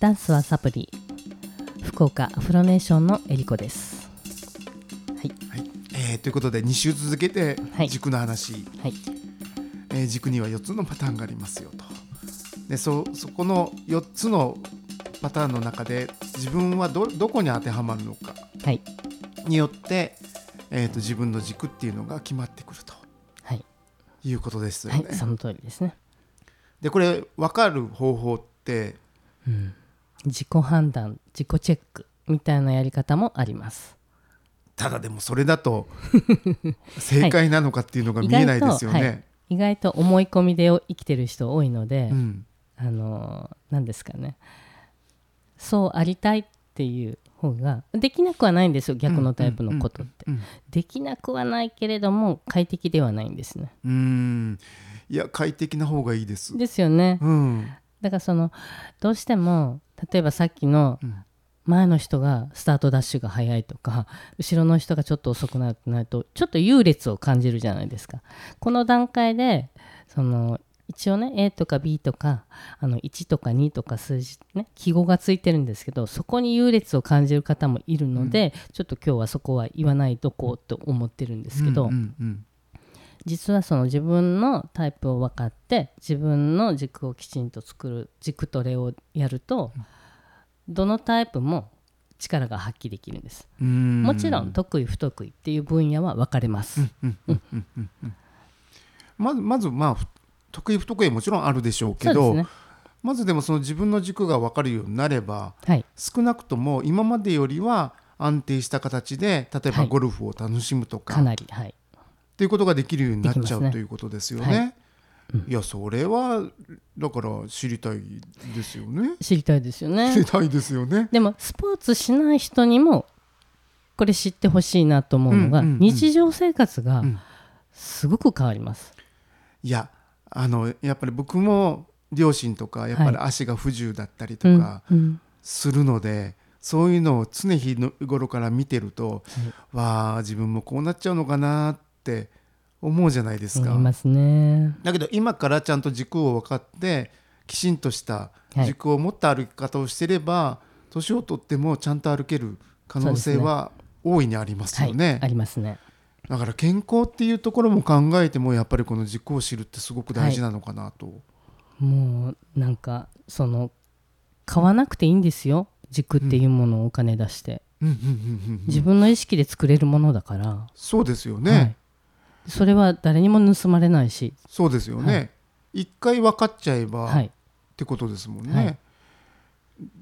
ダンスはサプリ。福岡アフロネーションのえりこです。はい。はい。えーということで2週続けてはい。軸の話、はい。えー軸には4つのパターンがありますよと。でそそこの4つのパターンの中で自分はどどこに当てはまるのかはい。によって、えー、と自分の軸っていうのが決まってくるとはい。いうことですよね。はい。その通りですね。でこれ分かる方法って自己判断自己チェックみたいなやり方もあります。ただでもそれだと 正解なのかっていうのが見えないですよね。はい。意外と思い込みで生きてる人多いので、うん。あの何ですかね。そうありたいっていう方ができなくはないんですよ逆のタイプのことって、うんできなくはないけれども快適ではないんですね。うんうん。いや快適な方がいいです。ですよね。うんだからそのどうしても例えばさっきのうん。前の人がスタートダッシュが早いとか後ろの人がちょっと遅くなるとなるとちょっと優劣を感じるじゃないですか。この段階でその一応ね A とか B とかあの1とか2とか数字ね記号がついてるんですけどそこに優劣を感じる方もいるので、ちょっと今日はそこは言わないとこうと思ってるんですけど、うんうんうん実はその自分のタイプを分かって自分の軸をきちんと作る軸トレをやると、どのタイプも力が発揮できるんです、うん。もちろん得意不得意っていう分野は分かれます、まずまずまあふ得意不得意もちろんあるでしょうけどね。まずでもその自分の軸が分かるようになればはい。少なくとも今までよりは安定した形で例えばはい。ゴルフを楽しむとか,、かなりはいっていうことができるようになっちゃう、ね。ということですよね。はい。いやそれはだから知りたいですよね。知りたいですよ知ねりたいですよね。でもスポーツしない人にもこれ知ってほしいなと思うのが、うんうんうん。日常生活がうん。すごく変わります、いやあのやっぱり僕も両親とかやっぱりは足が不自由だったりとうんかうん。するので、そういうのを常日頃から見てると、わあ自分もこうなっちゃうのかなって思うじゃないですか。ね。だけど今からちゃんと軸を分かってきちんとしたはい。軸を持った歩き方をしてれば年を取ってもちゃんと歩ける可能性は大いにありますよね。ありますね。だから健康っていうところも考えてもやっぱりこの軸を知るってすごく大事なのかなと。もうなんかその買わなくていいんですよ。軸っていうものをお金出して、自分の意識で作れるものだから、そうですよね、はい、それは誰にも盗まれないし、そうですよね、一回分かっちゃえば、っはい、てことですもんね、はい。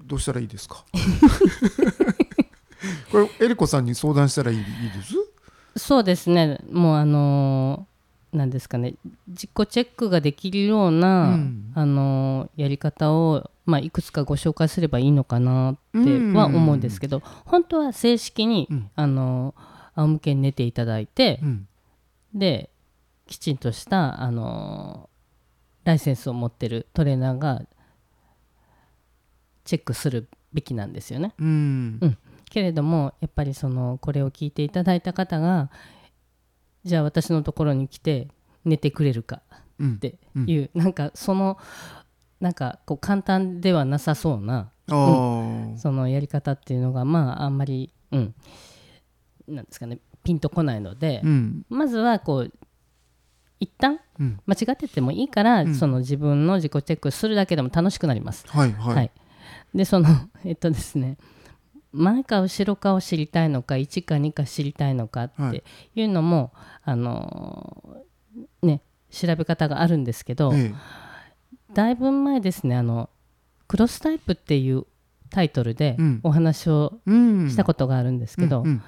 どうしたらいいですか？これえりこさんに相談したらいいいいです？そうですね。もうあのーなんですかね。自己チェックができるような、うん。あのーやり方を、まあ、いくつかご紹介すればいいのかなっては思うんですけど、本当は正式に、うん。あのー仰向けに寝ていただいて、うんできちんとした、あのーライセンスを持ってるトレーナーがチェックするべきなんですよね。うん。うん。けれどもやっぱりそのこれを聞いていただいた方がじゃあ私のところに来て寝てくれるかうん。っていう、なんかそのなんかこう簡単ではなさそうなあー。そのやり方っていうのがまああんまりうん。なんですかねピンとこないので、うん。まずはこう一旦うん。間違っててもいいから、うん。その自分の自己チェックするだけでも楽しくなります。はいはい、はい、でその えっとですね前か後ろかを知りたいのか1か2か知りたいのかってい。うのも、あのーね調べ方があるんですけど、えだいぶ前ですねあのクロスタイプっていうタイトルでうん。お話をえうん。したことがあるんですけど、うんうん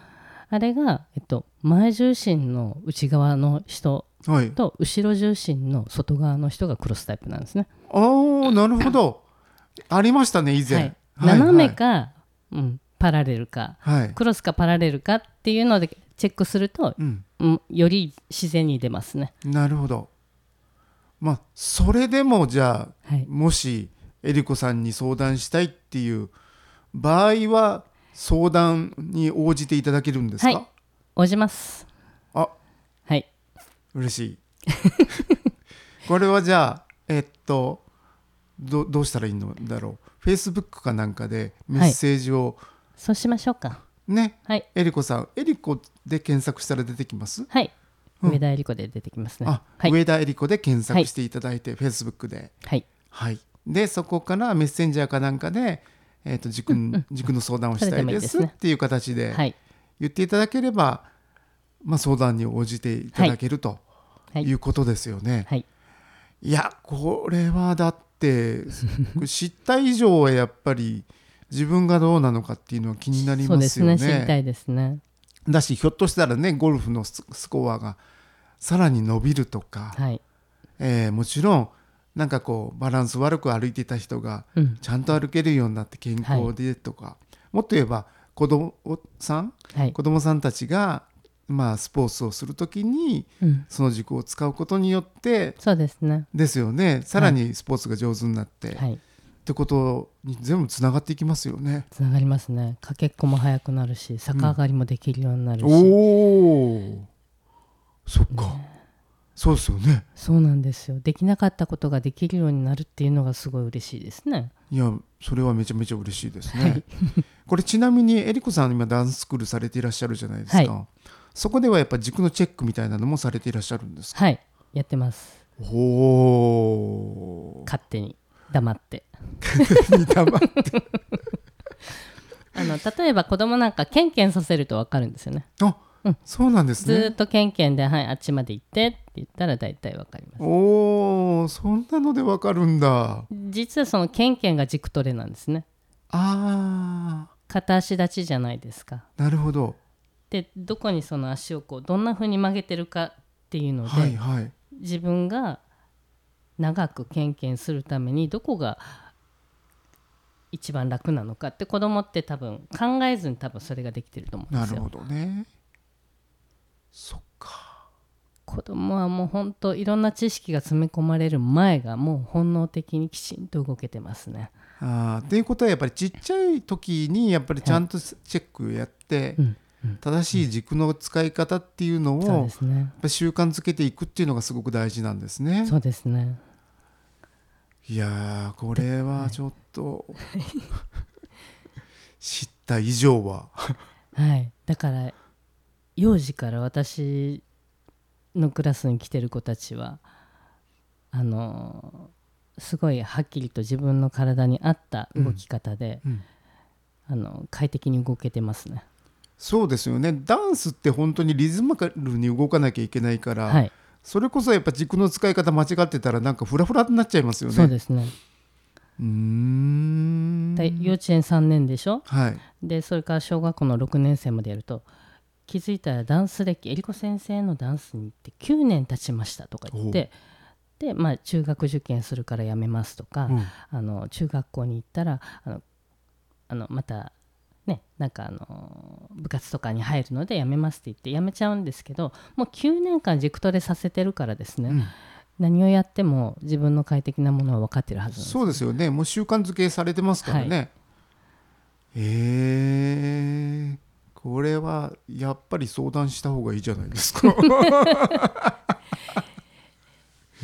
あれが、えっと、前重心の内側の人はい。と後ろ重心の外側の人がクロスタイプなんですね。ああなるほど。ありましたね以前、はい、斜めか、うん、パラレルかはい、はい。クロスかパラレルかっていうのでチェックすると、うん、うん、より自然に出ますね。なるほど。まあそれでもじゃあはい、もしえりこさんに相談したいっていう場合は相談に応じていただけるんですか、はい。応じます。あ。はい、嬉しい。これはじゃあえっとどどうしたらいいのだろう？Facebook かなんかでメッセージを、そうしましょうか。ねはい。えりこさん。えりこで検索したら出てきます？はい、うん。上田恵理子で出てきますね。あ、はい。上田えりこで検索していただいて、Facebook で。はい。はい。でそこからメッセンジャーかなんかで、えー、と軸,、軸の相談をしたいですっていう形ではい。言っていただければ、まあ、相談に応じていただけるとはい。い。うことですよね。はい。いやこれはだって知った以上はやっぱり自分がどうなのかっていうのは気になりそうですねますよね。知りたいですね。だしひょっとしたらねゴルフのススコアがさらに伸びるとか、はい。えーもちろんなんかこうバランス悪く歩いていた人がうん。ちゃんと歩けるようになって健康でとか、もっと言えば子供さんはい。子供さんたちが、まあ、スポーツをするときにうん。その軸を使うことによってそうですね。ですよね。さらにスポーツが上手になって、はい。ってことに全部つながっていきますよね。つながりますね。かけっこも速くなるし逆上がりもできるようになるし、おおそっか、そうですよね。そうなんですよ。できなかったことができるようになるっていうのがすごい嬉しいですね。いやそれはめちゃめちゃ嬉しいですね。はい。これちなみにえりこさん今ダンススクールされていらっしゃるじゃないですか、はそこではやっぱ軸のチェックみたいなのもされていらっしゃるんですか？はい。やってます。おお勝手に黙って。に黙って。あの例えば子供なんかケンケンさせると分かるんですよね。あ、うんそうなんですずーっねとケンケンで、はい、あっちまで行ってって言ったら大体分かります。おおそんなのでわかるんだ。実はそのケンケンが軸トレなんですね。あ片足立ちじゃないですか。ーなるほど。でどこにその足をこうどんな風に曲げてるかっていうので、はいはい。自分が長くケンケンするためにどこが一番楽なのかって子供って多分考えずに多分それができてると思うんですよ。なるほ。どねそっか子供はもう本当いろんな知識が詰め込まれる前がもう本能的にきちんと動けてますね。あーっていうことはやっぱりちっちゃい時にやっぱりちゃんとチェックやって、うんうん正しい軸の使い方っていうのをそうやっですね。ぱり習慣づけていくっていうのがすごく大事なんですね。そうですね。いやーこれはちょっと 知った以上ははい。だから幼児から私のクラスに来てる子たちはあのすごいはっきりと自分の体に合った動き方で、うんあの快適に動けてますね。そうですよねダンスって本当にリズムカルに動かなきゃいけないから、はい。それこそやっぱ軸の使い方間違ってたらなんかフラフラになっちゃいますよね。そうですね。うーんで幼稚園3年でしょ？はいでそれから小学校の6年生までやると気づいたらダンス歴えりこ先生のダンスに行って9年経ちましたとか言ってで、まあ、中学受験するからやめますとか、うん。あの中学校に行ったらあのあのまたねなんかあの部活とかに入るのでやめますって言ってやめちゃうんですけどもう9年間軸トレさせてるからですね、うん。何をやっても自分の快適なものは分かってるはずそうですよね。もう習慣づけされてますからね。えー、これはやっぱり相談した方がいいじゃないですか。い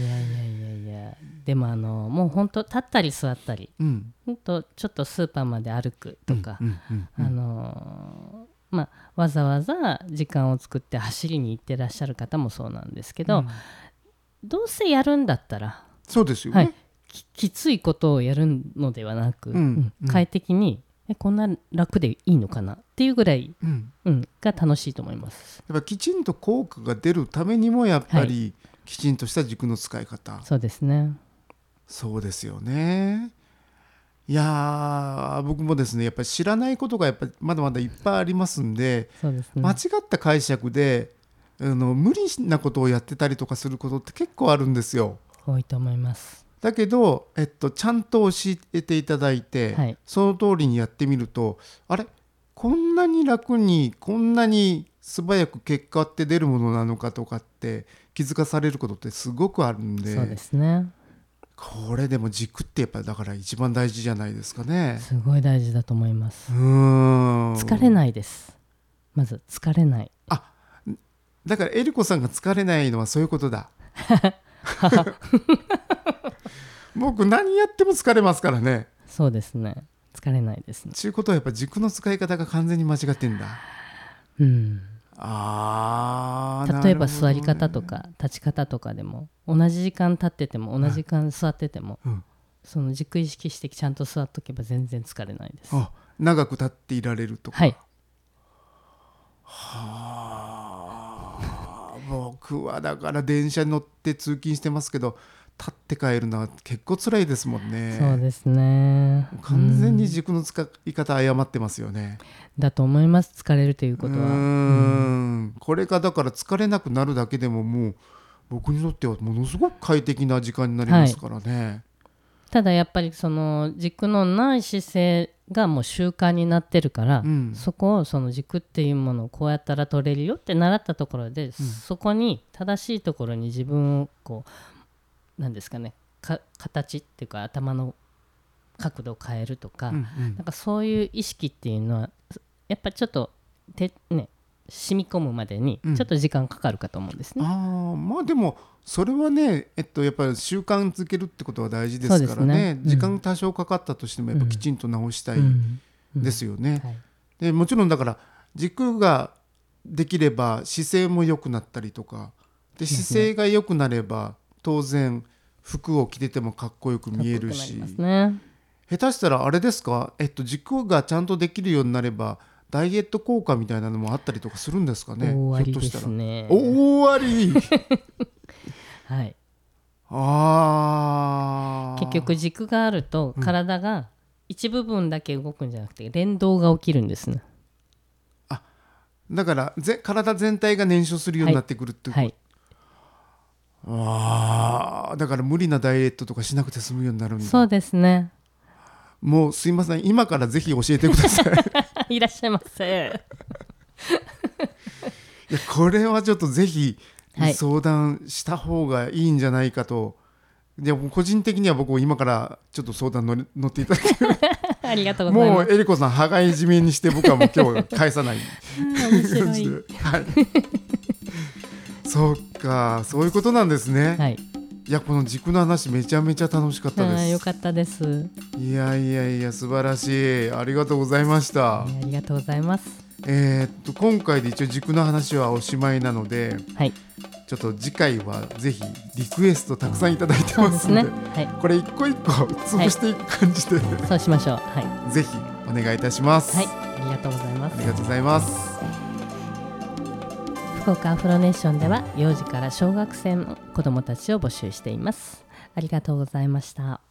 やいやいやいや。でもあのもう本当立ったり座ったり。うん。ほんとちょっとスーパーまで歩くとか、うん。うん。うん。あのーまあ、わざわざ時間を作って走りに行ってらっしゃる方もそうなんですけど、うん。どうせやるんだったら、そうですよね。はい、ききついことをやるのではなく、うん。うん。うん。快適にえこんな楽でいいのかなっていうぐらい、うんうん、が楽しいと思います。やっぱきちんと効果が出るためにもやっぱりきちんとした軸の使い方、そうですね。そうですよね。いやー僕もですねやっぱり知らないことがやっぱりまだまだいっぱいありますんで、ね。間違った解釈であの無理なことをやってたりとかすることって結構あるんですよ。多いと思います。だけど、えっと、ちゃんと教えていただいて、はいその通りにやってみるとあれ？こんなに楽にこんなに素早く結果って出るものなのかとかって気づかされることってすごくあるんでそうですね。これでも軸ってやっぱだから一番大事じゃないですかね。すごい大事だと思いますう。ーん疲れないです。まず疲れない。だからえりこさんが疲れないのはそういうことだ。僕何やっても疲れますからね。そうですね。疲れないですね。ちゅうことはやっぱ軸の使い方が完全に間違ってんだ。うん。あー例えば座り方とか立ち方とかでも同じ時間立ってても同じ時間座ってても、うん。その軸意識してちゃんと座っとけば全然疲れないです。あ長く立っていられるとか。はい。はあ僕はだから電車に乗って通勤してますけど立って帰るのは結構辛いですもんね。そうですね。完全にうん軸の使い方誤ってますよね。だと思います。疲れるといううことは。ーん。これがだから疲れなくなるだけでももう僕にとってはものすごく快適な時間になりますからね、ただやっぱりその軸のない姿勢がもう習慣になってるから、うん。そこをその軸っていうものをこうやったら取れるよって習ったところで、そこに正しいところに自分をこうなんですかねか形っていうか頭の角度を変えるとか、うんうん。なんかそういう意識っていうのはやっぱちょっとてね染み込むまでにうん。ちょっと時間かかるかと思うんですね。あーまあでもそれはね、えっと、やっぱり習慣づけるってことは大事ですからね。ねうん時間多少かかったとしてもやっぱきちんと直したいうん。うん。ですよね。はい。でもちろんだから軸ができれば姿勢も良くなったりとかで姿勢が良くなれば当然服を着ててもかっこよく見えるしね。下手したらあれですか、えっと、軸がちゃんとできるようになればダイエット効果みたいなのもあったりとかするんですかね？大ありでひょっとしたら。すね。大ありはい。あー結局軸があると体が一部分だけ動くんじゃなくて連動が起きるんですね。だからぜ体全体が燃焼するようになってくるっていうこと、はい。あーだから無理なダイエットとかしなくて済むようになるんだそうですね。もうすいません今からぜひ教えてくださいいらっしゃいませ。いやこれはちょっとぜひはい相談した方がいいんじゃないかと、でも個人的には僕今からちょっと相談乗り乗っていただける ありがとうございます。もうえりこさん羽交い締めにして僕はもう今日返さない 面白い。はいそうかそういうことなんですね、はい。い、やこの軸の話めちゃめちゃ楽しかったですよかったです。いやいやいや素晴らしいありがとうございました、ありがとうございます。えーっと今回で一応軸の話はおしまいなのではい。ちょっと次回はぜひリクエストたくさんいただいてまのでですすね。はい。これ一個一個潰していく感じで、そうしましょう。はい。ぜひお願いいたします、はい。ありがとうございますあり。がとうございます福岡アフロネーションでは幼児から小学生の子どもたちを募集しています。ありがとうございました。